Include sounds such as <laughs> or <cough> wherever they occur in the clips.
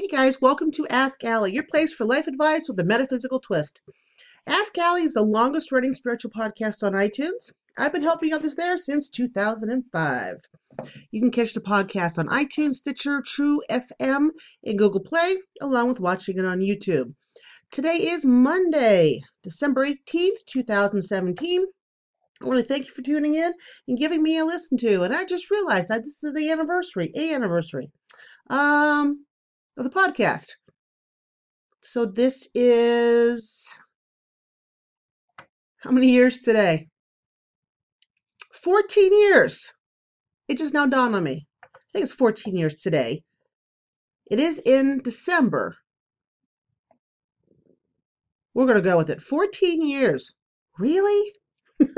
Hey guys, welcome to Ask Allie, your place for life advice with a metaphysical twist. Ask Allie is the longest running spiritual podcast on iTunes. I've been helping others there since 2005. You can catch the podcast on iTunes, Stitcher, True FM, and Google Play, along with watching it on YouTube. Today is Monday, December 18th, 2017. I want to thank you for tuning in and giving me a listen to. And I just realized that this is the anniversary, a anniversary. Um, of the podcast. So this is how many years today? 14 years. It just now dawned on me. I think it's 14 years today. It is in December. We're going to go with it. 14 years. Really? <laughs>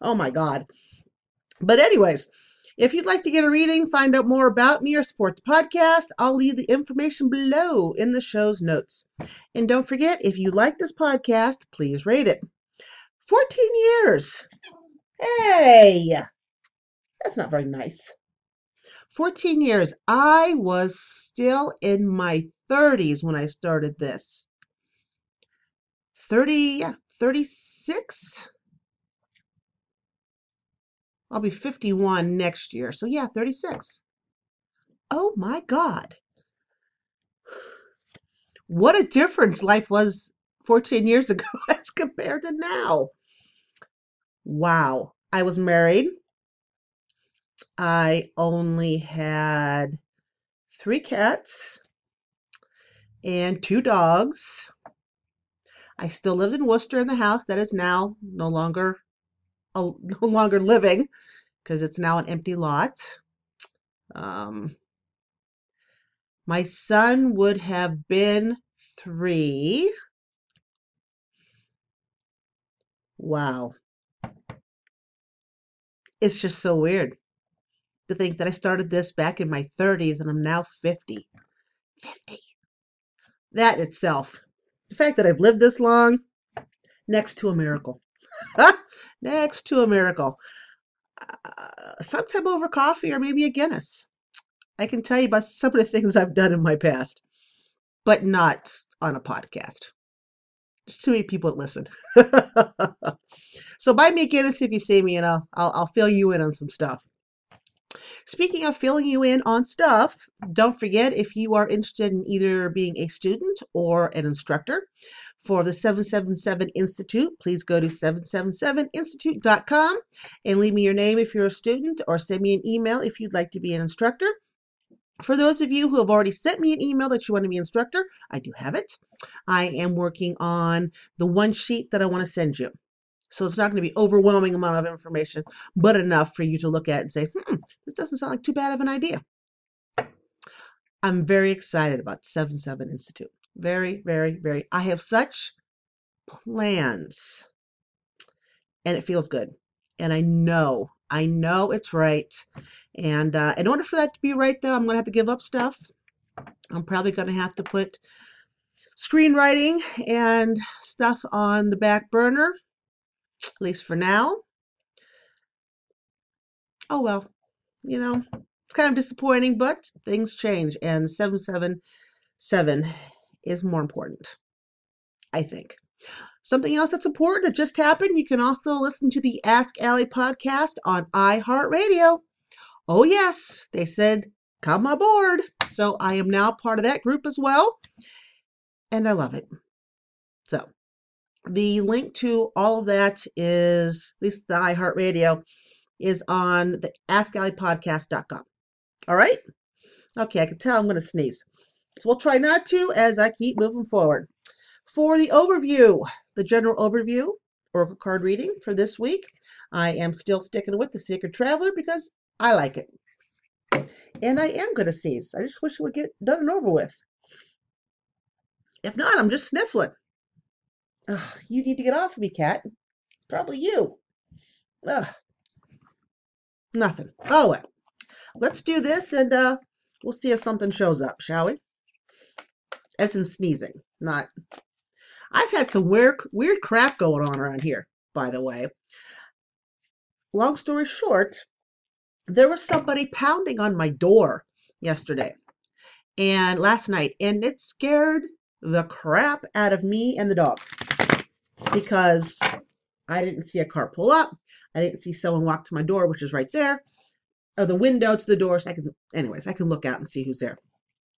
oh my God. But, anyways, if you'd like to get a reading, find out more about me, or support the podcast, I'll leave the information below in the show's notes. And don't forget, if you like this podcast, please rate it. 14 years. Hey, that's not very nice. 14 years. I was still in my 30s when I started this. 30, 36? I'll be 51 next year. So, yeah, 36. Oh my God. What a difference life was 14 years ago <laughs> as compared to now. Wow. I was married. I only had three cats and two dogs. I still lived in Worcester in the house that is now no longer no <laughs> longer living because it's now an empty lot. Um, my son would have been three. Wow. It's just so weird to think that I started this back in my 30s and I'm now 50. 50. That itself, the fact that I've lived this long, next to a miracle. <laughs> next to a miracle. Uh, sometime over coffee or maybe a Guinness. I can tell you about <laughs> some of the things I've done in my past, but not on a podcast. There's too many people that listen. <laughs> so buy me a Guinness if you see me, and I'll, I'll, I'll fill you in on some stuff. Speaking of filling you in on stuff, don't forget if you are interested in either being a student or an instructor, for the 777 Institute, please go to 777institute.com and leave me your name if you're a student or send me an email if you'd like to be an instructor. For those of you who have already sent me an email that you want to be an instructor, I do have it. I am working on the one sheet that I want to send you. So it's not going to be overwhelming amount of information, but enough for you to look at and say, hmm, this doesn't sound like too bad of an idea. I'm very excited about 77 Institute. Very, very, very. I have such plans and it feels good. And I know, I know it's right. And uh, in order for that to be right, though, I'm going to have to give up stuff. I'm probably going to have to put screenwriting and stuff on the back burner, at least for now. Oh well, you know, it's kind of disappointing, but things change. And 777 is more important, I think. Something else that's important that just happened, you can also listen to the Ask Allie podcast on iHeartRadio. Oh, yes, they said, come aboard. So I am now part of that group as well. And I love it. So the link to all of that is, at least the iHeartRadio, is on the AskAlliePodcast.com. All right? Okay, I can tell I'm going to sneeze. So we'll try not to as I keep moving forward. For the overview, the general overview, Oracle card reading for this week, I am still sticking with the Sacred Traveler because I like it. And I am going to sneeze. I just wish it would get done and over with. If not, I'm just sniffling. Ugh, you need to get off of me, cat. It's probably you. Ugh. Nothing. Oh well. Let's do this and uh, we'll see if something shows up, shall we? As in sneezing, not. I've had some weird, weird crap going on around here, by the way. Long story short, there was somebody pounding on my door yesterday. and last night, and it scared the crap out of me and the dogs because I didn't see a car pull up. I didn't see someone walk to my door, which is right there, or the window to the door. So I can, anyways, I can look out and see who's there.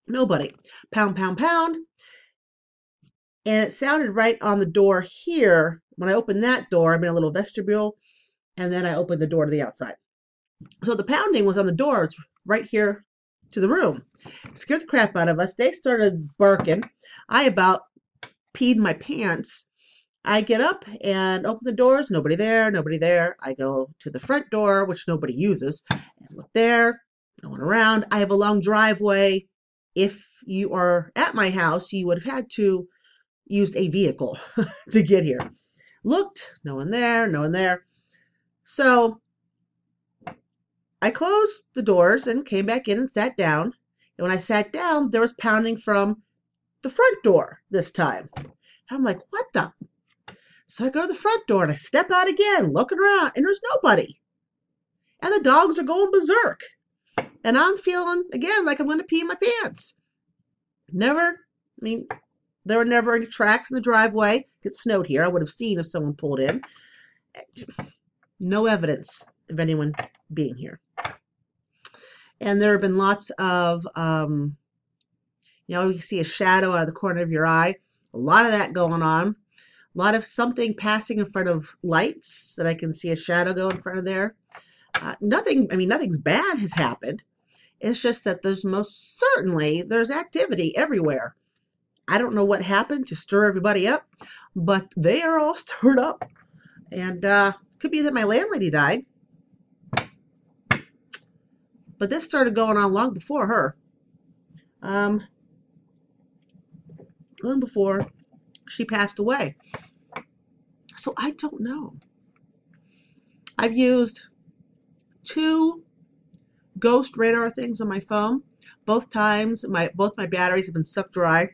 Nobody. Pound, pound, pound. And it sounded right on the door here. When I opened that door, I'm in a little vestibule, and then I opened the door to the outside. So the pounding was on the door. It's right here to the room. It scared the crap out of us. They started barking. I about peed my pants. I get up and open the doors. Nobody there. Nobody there. I go to the front door, which nobody uses, and look there. No one around. I have a long driveway. If you are at my house, you would have had to used a vehicle <laughs> to get here. Looked, no one there, no one there. So I closed the doors and came back in and sat down. And when I sat down, there was pounding from the front door this time. And I'm like, what the? So I go to the front door and I step out again, looking around, and there's nobody. And the dogs are going berserk. And I'm feeling, again, like I'm going to pee my pants. Never, I mean, there were never any tracks in the driveway. It snowed here. I would have seen if someone pulled in. No evidence of anyone being here. And there have been lots of, um, you know, you see a shadow out of the corner of your eye. A lot of that going on. A lot of something passing in front of lights that I can see a shadow go in front of there. Uh, nothing, I mean, nothing's bad has happened. It's just that there's most certainly, there's activity everywhere. I don't know what happened to stir everybody up, but they are all <laughs> stirred up. And uh, could be that my landlady died. But this started going on long before her. Um, long before she passed away. So I don't know. I've used two ghost radar things on my phone. Both times my both my batteries have been sucked dry.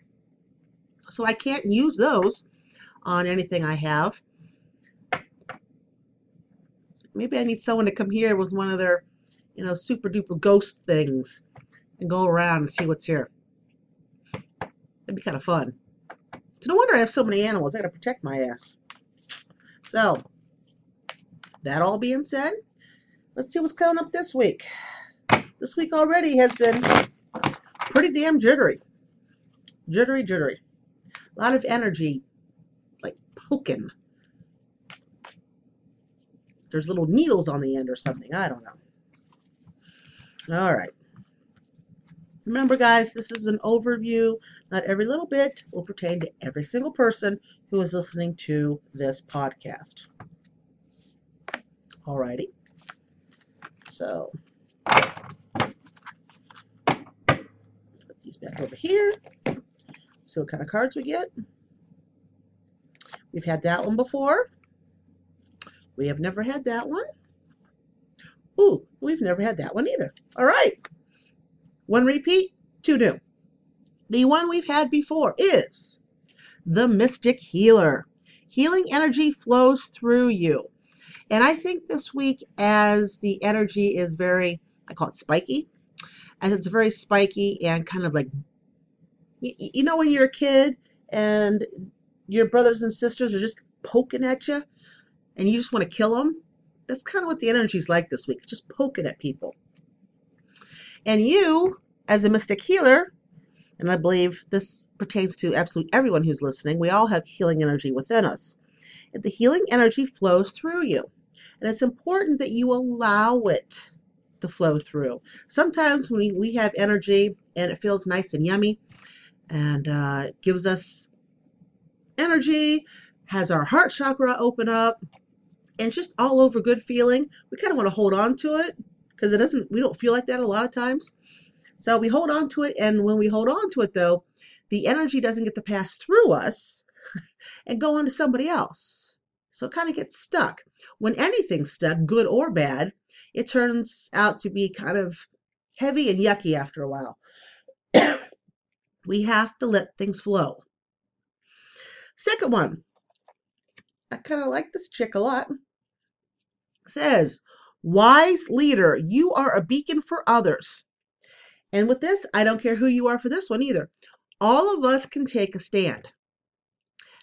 So I can't use those on anything I have. Maybe I need someone to come here with one of their, you know, super duper ghost things and go around and see what's here. That'd be kind of fun. It's no wonder I have so many animals. I gotta protect my ass. So, that all being said, let's see what's coming up this week. This week already has been pretty damn jittery. Jittery, jittery. A lot of energy, like poking. There's little needles on the end or something. I don't know. All right. Remember, guys, this is an overview. Not every little bit will pertain to every single person who is listening to this podcast. All righty. So, put these back over here see what kind of cards we get. We've had that one before. We have never had that one. Ooh, we've never had that one either. All right. One repeat, two new. The one we've had before is the Mystic Healer. Healing energy flows through you. And I think this week, as the energy is very, I call it spiky, as it's very spiky and kind of like you, you know when you're a kid and your brothers and sisters are just poking at you and you just want to kill them that's kind of what the energy's like this week it's just poking at people. And you as a mystic healer and i believe this pertains to absolutely everyone who's listening we all have healing energy within us. The healing energy flows through you and it's important that you allow it to flow through sometimes when we have energy and it feels nice and yummy and uh, gives us energy, has our heart chakra open up, and just all over good feeling. We kind of want to hold on to it because it doesn't. We don't feel like that a lot of times. So we hold on to it, and when we hold on to it, though, the energy doesn't get to pass through us <laughs> and go on to somebody else. So it kind of gets stuck. When anything's stuck, good or bad, it turns out to be kind of heavy and yucky after a while. We have to let things flow. Second one, I kind of like this chick a lot. says, wise leader, you are a beacon for others. And with this, I don't care who you are for this one either. All of us can take a stand.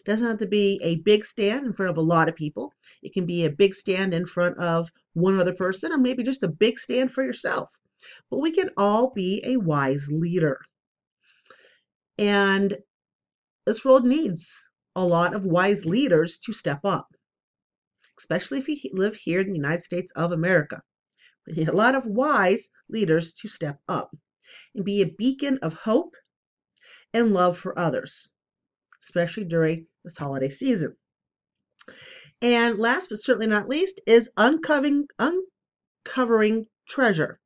Doesn't have to be a big stand in front of a lot of people. It can be a big stand in front of one other person, or maybe just a big stand for yourself. But we can all be a wise leader. And this world needs a lot of wise leaders to step up, especially if you live here in the United States of America. We need a lot of wise leaders to step up and be a beacon of hope and love for others, especially during this holiday season. And last but certainly not least is uncovering, uncovering treasure.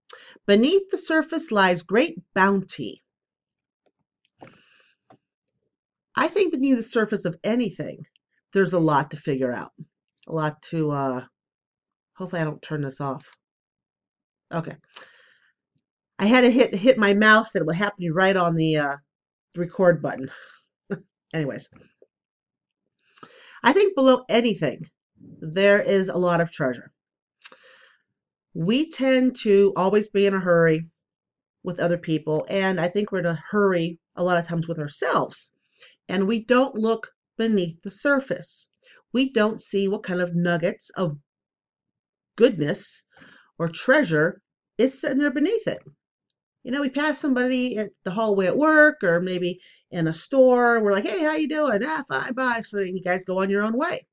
Beneath the surface lies great bounty. I think beneath the surface of anything, there's a lot to figure out. A lot to, uh, hopefully I don't turn this off. Okay. I had to hit hit my mouse and it would happen right on the uh, record button. <laughs> Anyways, I think below anything, there is a lot of treasure. We tend to always be in a hurry with other people, and I think we're in a hurry a lot of times with ourselves. And we don't look beneath the surface. We don't see what kind of nuggets of goodness or treasure is sitting there beneath it. You know, we pass somebody at the hallway at work or maybe in a store. We're like, hey, how you doing? Ah, fine, bye. So you guys go on your own way.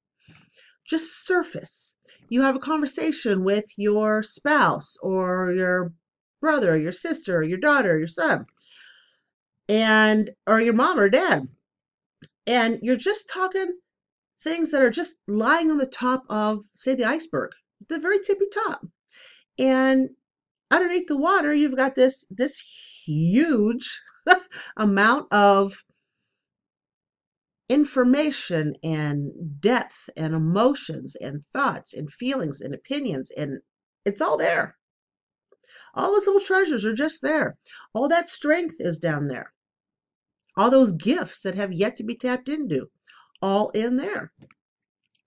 Just surface. You have a conversation with your spouse or your brother, or your sister, or your daughter, your son, and or your mom or dad. And you're just talking things that are just lying on the top of, say, the iceberg, the very tippy top. And underneath the water, you've got this this huge <laughs> amount of information and depth and emotions and thoughts and feelings and opinions and it's all there. All those little treasures are just there. All that strength is down there. All those gifts that have yet to be tapped into, all in there.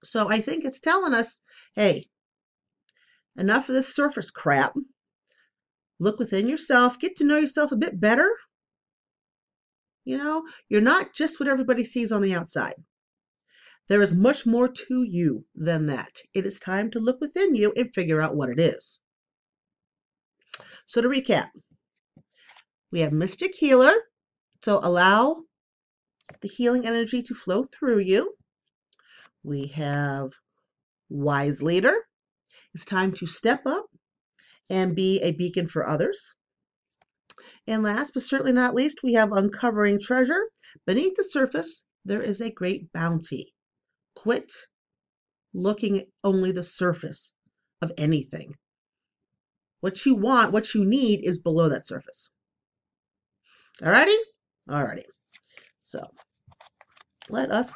So I think it's telling us, hey, enough of this surface crap. Look within yourself, get to know yourself a bit better. You know, you're not just what everybody sees on the outside. There is much more to you than that. It is time to look within you and figure out what it is. So, to recap, we have Mystic Healer. So, allow the healing energy to flow through you. We have Wise Leader. It's time to step up and be a beacon for others. And last but certainly not least, we have uncovering treasure. Beneath the surface, there is a great bounty. Quit looking at only the surface of anything. What you want, what you need is below that surface. Alrighty? Alrighty. So let us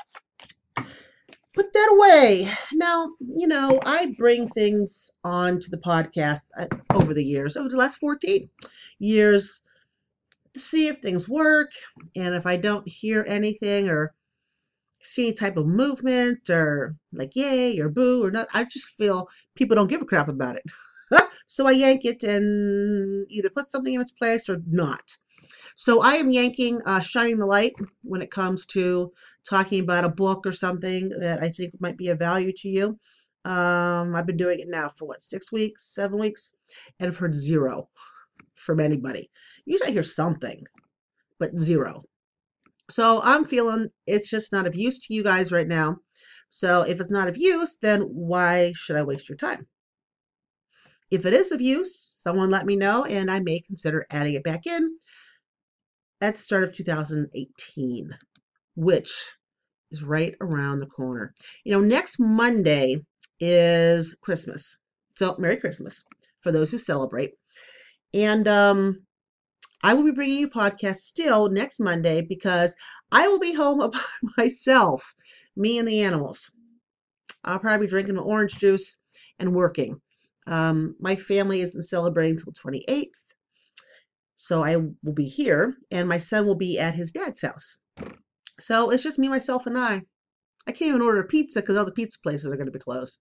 put that away. Now, you know, I bring things on to the podcast uh, over the years, over the last 14 years, to see if things work. And if I don't hear anything or see any type of movement or like yay or boo or not, I just feel people don't give a crap about it. <laughs> so I yank it and either put something in its place or not. So I am yanking uh, Shining the Light when it comes to talking about a book or something that I think might be of value to you. Um, I've been doing it now for what, six weeks, seven weeks, and I've heard zero from anybody. Usually I hear something, but zero. So I'm feeling it's just not of use to you guys right now. So if it's not of use, then why should I waste your time? If it is of use, someone let me know and I may consider adding it back in at the start of 2018, which is right around the corner. You know, next Monday is Christmas. So, Merry Christmas for those who celebrate. And um, I will be bringing you podcast still next Monday because I will be home <laughs> by myself, me and the animals. I'll probably be drinking orange juice and working. Um, my family isn't celebrating until 28th. So I will be here, and my son will be at his dad's house. So it's just me, myself, and I. I can't even order pizza because all the pizza places are going to be closed.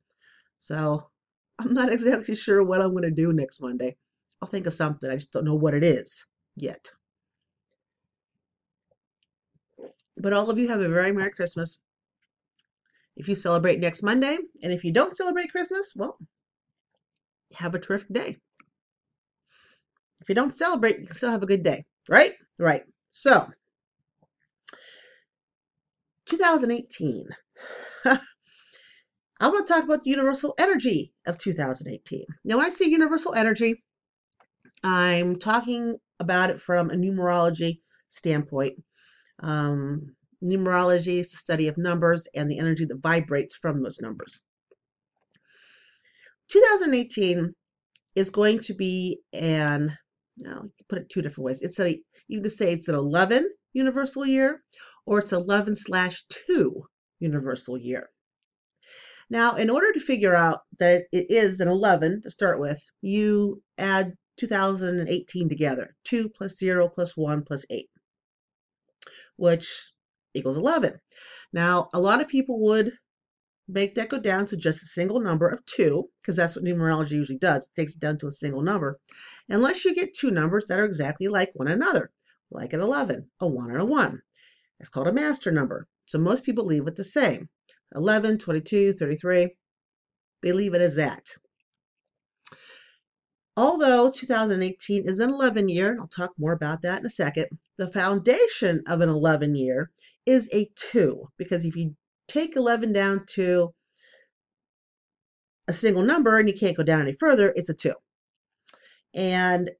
So I'm not <laughs> exactly sure what I'm going to do next Monday. I'll think of something. I just don't know what it is. Yet. But all of you have a very Merry Christmas. If you celebrate next Monday, and if you don't celebrate Christmas, well, have a terrific day. If you don't celebrate, you can still have a good day, right? Right. So, 2018. <laughs> I want to talk about the universal energy of 2018. Now, when I say universal energy, I'm talking about it from a numerology standpoint. Um, numerology is the study of numbers and the energy that vibrates from those numbers. 2018 is going to be an, know, you can put it two different ways. It's a, you can say it's an 11 universal year or it's 11 slash 2 universal year. Now, in order to figure out that it is an 11 to start with, you add 2018 together 2 plus 0 plus 1 plus 8, which equals 11. Now, a lot of people would make that go down to just a single number of 2, because that's what numerology usually does. It takes it down to a single number, unless you get two numbers that are exactly like one another, like an 11, a 1, and a 1. It's called a master number. So most people leave it the same 11, 22, 33. They leave it as that. Although 2018 is an 11 year, and I'll talk more about that in a second, the foundation of an 11 year is a 2 because if you take 11 down to a single number and you can't go down any further, it's a 2. And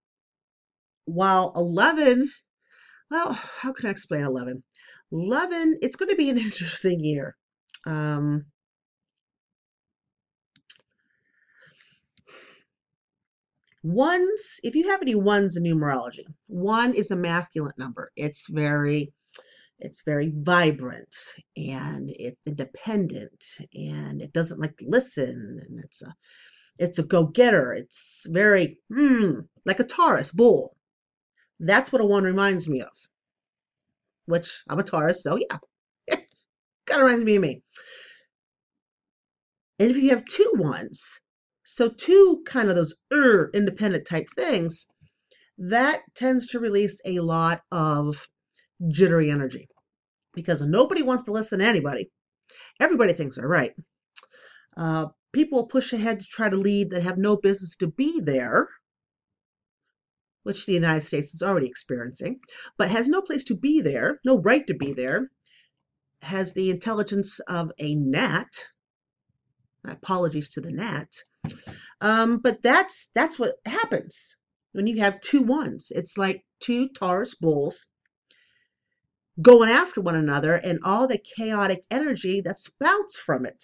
while 11, well, how can I explain 11? 11, it's going to be an <laughs> interesting year. Um, Ones, if you have any ones in numerology, one is a masculine number. It's very, it's very vibrant and it's independent and it doesn't like to listen and it's a, it's a go-getter. It's very, hmm, like a Taurus bull. That's what a one reminds me of. Which I'm a Taurus, so yeah, <laughs> kind of reminds me of me. And if you have two ones, so two kind of those er, independent type things, that tends to release a lot of jittery energy because nobody wants to listen to anybody. Everybody thinks they're right. Uh, people push ahead to try to lead that have no business to be there, which the United States is already experiencing, but has no place to be there, no right to be there, has the intelligence of a gnat. Apologies to the gnat um, but that's that's what happens when you have two ones. It's like two Taurus bulls going after one another and all the chaotic energy that spouts from it.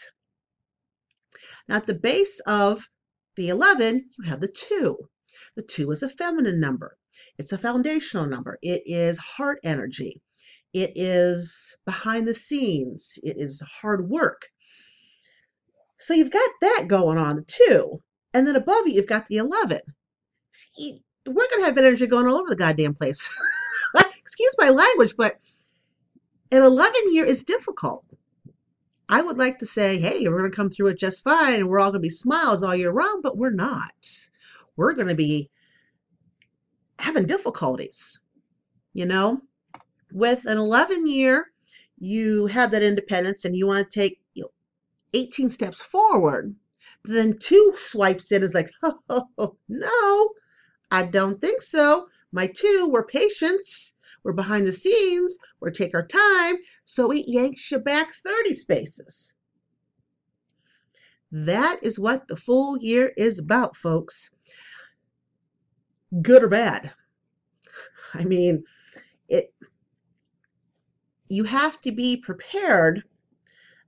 Now, at the base of the 11, you have the 2. The 2 is a feminine number. It's a foundational number. It is heart energy. It is behind the scenes. It is hard work. So you've got that going on too. And then above you, you've got the 11. See, we're going to have energy going all over the goddamn place. <laughs> Excuse my language, but an 11 year is difficult. I would like to say, hey, we're going to come through it just fine and we're all going to be smiles all year round, but we're not. We're going to be having difficulties. You know, with an 11 year, you have that independence and you want to take 18 steps forward. But then two swipes in is like, <laughs> oh, no, I don't think so. My two were patience. We're behind the scenes. We're take our time. So it yanks you back 30 spaces. That is what the full year is about, folks. Good or bad. I mean, it you have to be prepared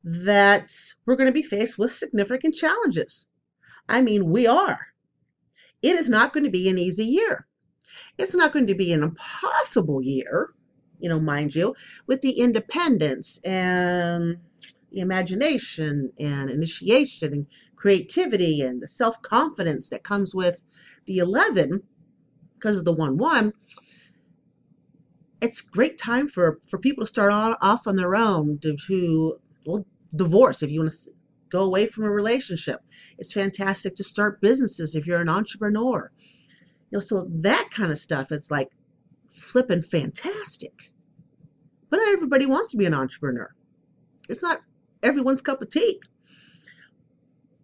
that we're going to be faced with significant challenges. I mean, we are. It is not going to be an easy year. It's not going to be an impossible year, you know, mind you, with the independence and the imagination and initiation and creativity and the self confidence that comes with the 11 because of the 1 1 it's great time for for people to start on, off on their own to, to well, divorce if you want to go away from a relationship. It's fantastic to start businesses if you're an entrepreneur. You know, so that kind of stuff, it's like flipping fantastic. But not everybody wants to be an entrepreneur. It's not everyone's cup of tea.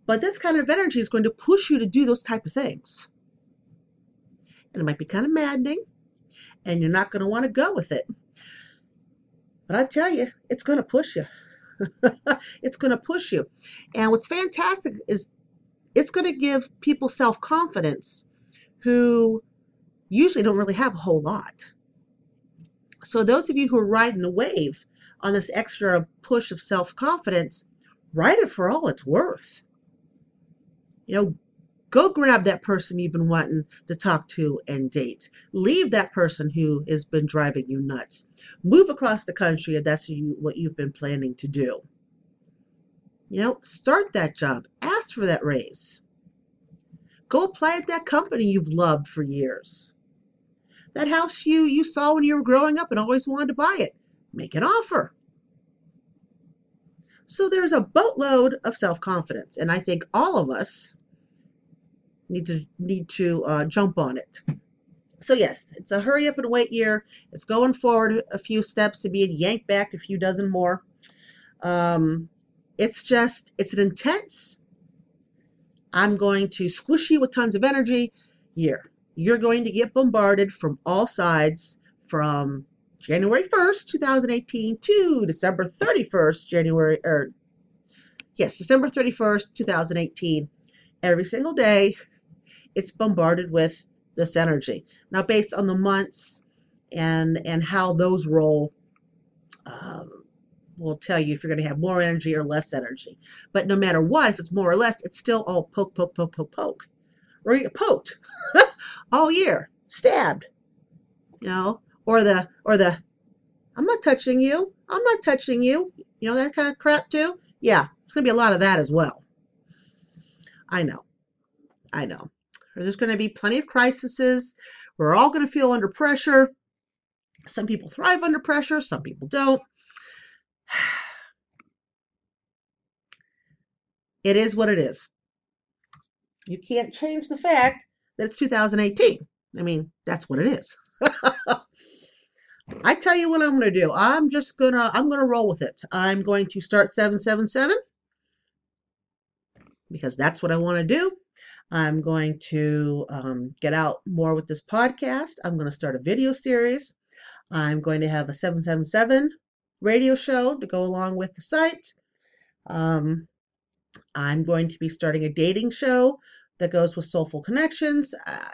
But this kind of energy is going to push you to do those type of things. And it might be kind of maddening, and you're not going to want to go with it. But I tell you, it's going to push you. <laughs> it's going to push you. And what's fantastic is it's going to give people self confidence who usually don't really have a whole lot. So, those of you who are riding the wave on this extra push of self confidence, ride it for all it's worth. You know, go grab that person you've been wanting to talk to and date. Leave that person who has been driving you nuts. Move across the country if that's what you've been planning to do. You know, start that job. Ask for that raise. Go apply at that company you've loved for years. That house you, you saw when you were growing up and always wanted to buy it. Make an offer. So there's a boatload of self-confidence, and I think all of us need to need to uh, jump on it. So yes, it's a hurry up and wait year. It's going forward a few steps to being yanked back a few dozen more. Um, it's just it's an intense. I'm going to squish you with tons of energy year. You're going to get bombarded from all sides from January 1st, 2018 to December 31st, January or yes, December 31st, 2018. Every single day, it's bombarded with this energy. Now, based on the months and and how those roll, um, will tell you if you're going to have more energy or less energy. But no matter what, if it's more or less, it's still all poke, poke, poke, poke, poke, or you poked <laughs> all year, stabbed, you know, or the or the I'm not touching you. I'm not touching you. You know that kind of crap too? Yeah, it's going to be a lot of that as well. I know. I know. There's going to be plenty of crises. We're all going to feel under pressure. Some people thrive under pressure, some people don't. <sighs> It is what it is. You can't change the fact that it's 2018. I mean, that's what it is. <laughs> I tell you what I'm going to do. I'm just going to I'm going to roll with it. I'm going to start 777 because that's what I want to do. I'm going to um, get out more with this podcast. I'm going to start a video series. I'm going to have a 777 radio show to go along with the site. Um, I'm going to be starting a dating show that goes with Soulful Connections. I,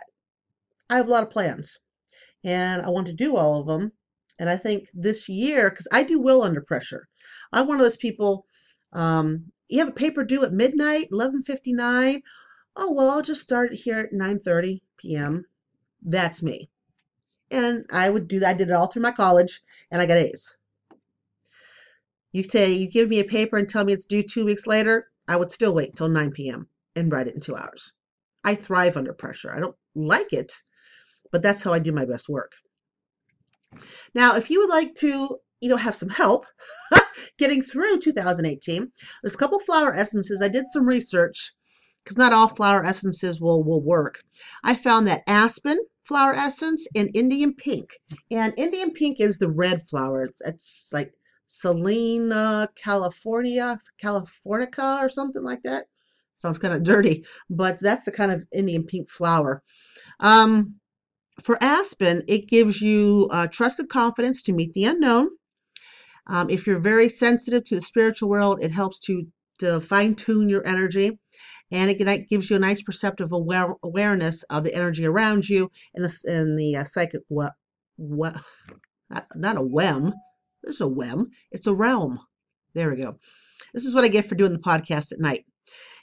I have a lot of plans and I want to do all of them and I think this year, because I do well under pressure, I'm one of those people. Um, you have a paper due at midnight, 11:59. Oh well, I'll just start here at 9:30 p.m. That's me, and I would do that. I did it all through my college, and I got A's. You say you give me a paper and tell me it's due two weeks later, I would still wait till 9 p.m. and write it in two hours. I thrive under pressure. I don't like it, but that's how I do my best work. Now, if you would like to, you know, have some help <laughs> getting through 2018, there's a couple flower essences. I did some research because not all flower essences will will work. I found that aspen flower essence and Indian pink. And Indian pink is the red flower. It's, it's like Selena California, Californica or something like that. Sounds kind of dirty, but that's the kind of Indian pink flower. Um, for Aspen, it gives you uh, trusted confidence to meet the unknown. Um, if you're very sensitive to the spiritual world, it helps to, to fine tune your energy. And it gives you a nice perceptive aware, awareness of the energy around you and the, and the uh, psychic, what, what, not, not a WEM, there's a WEM, it's a realm. There we go. This is what I get for doing the podcast at night.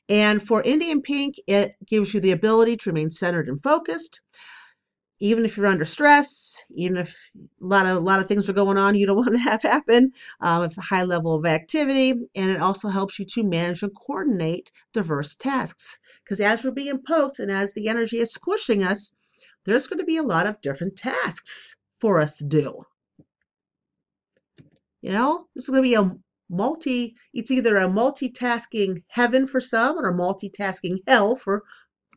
And for Indian Pink, it gives you the ability to remain centered and focused even if you're under stress, even if a lot of a lot of things are going on you don't <laughs> want to have happen, um, with a high level of activity, and it also helps you to manage and coordinate diverse tasks. Because as we're being poked and as the energy is squishing us, there's going to be a lot of different tasks for us to do. You know, this is going to be a multi. It's either a multitasking heaven for some or a multitasking hell for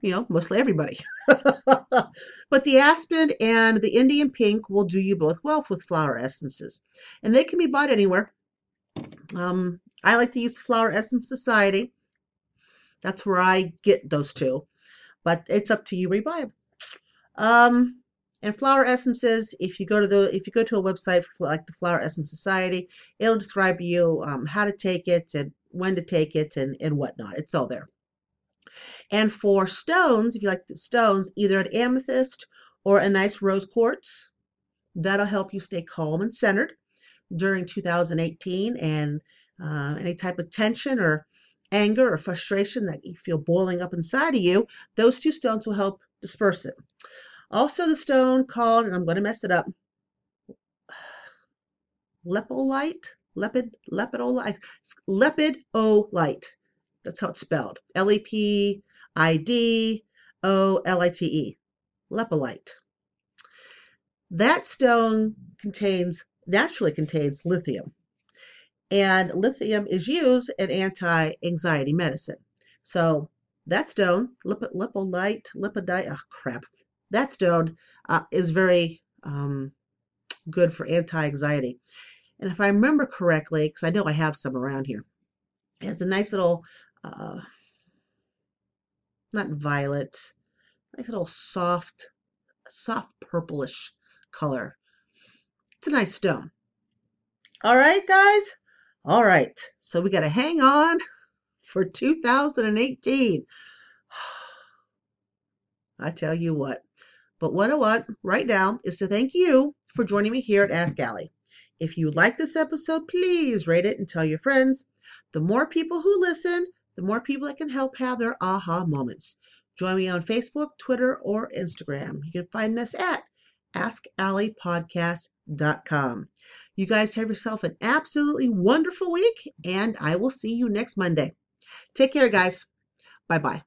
you know, mostly everybody. <laughs> but the aspen and the Indian pink will do you both well with flower essences. And they can be bought anywhere. Um, I like to use Flower Essence Society. That's where I get those two. But it's up to you where you buy them. Um, and flower essences, if you go to the if you go to a website like the Flower Essence Society, it'll describe you um, how to take it and when to take it and, and whatnot. It's all there. And for stones, if you like the stones, either an amethyst or a nice rose quartz, that'll help you stay calm and centered during 2018 and uh, any type of tension or anger or frustration that you feel boiling up inside of you, those two stones will help disperse it. Also, the stone called, and I'm going to mess it up, lepidolite, lepid, lepidolite, lepidolite. That's how it's spelled. L E P I D O L I T E. Lepidolite. That stone contains naturally contains lithium. And lithium is used in anti-anxiety medicine. So that stone, lipid, lipolite, lipidite, oh crap, that stone uh, is very um, good for anti-anxiety. And if I remember correctly, because I know I have some around here, it has a nice little, uh, not violet, nice little soft, soft purplish color. It's a nice stone. All right, guys. All right. So we got to hang on for 2018. <sighs> I tell you what. But what I want right now is to thank you for joining me here at Ask Allie. If you like this episode, please rate it and tell your friends. The more people who listen, the more people that can help have their aha moments. Join me on Facebook, Twitter, or Instagram. You can find this at AskAlliePodcast.com. You guys have yourself an absolutely wonderful week, and I will see you next Monday. Take care, guys. Bye bye.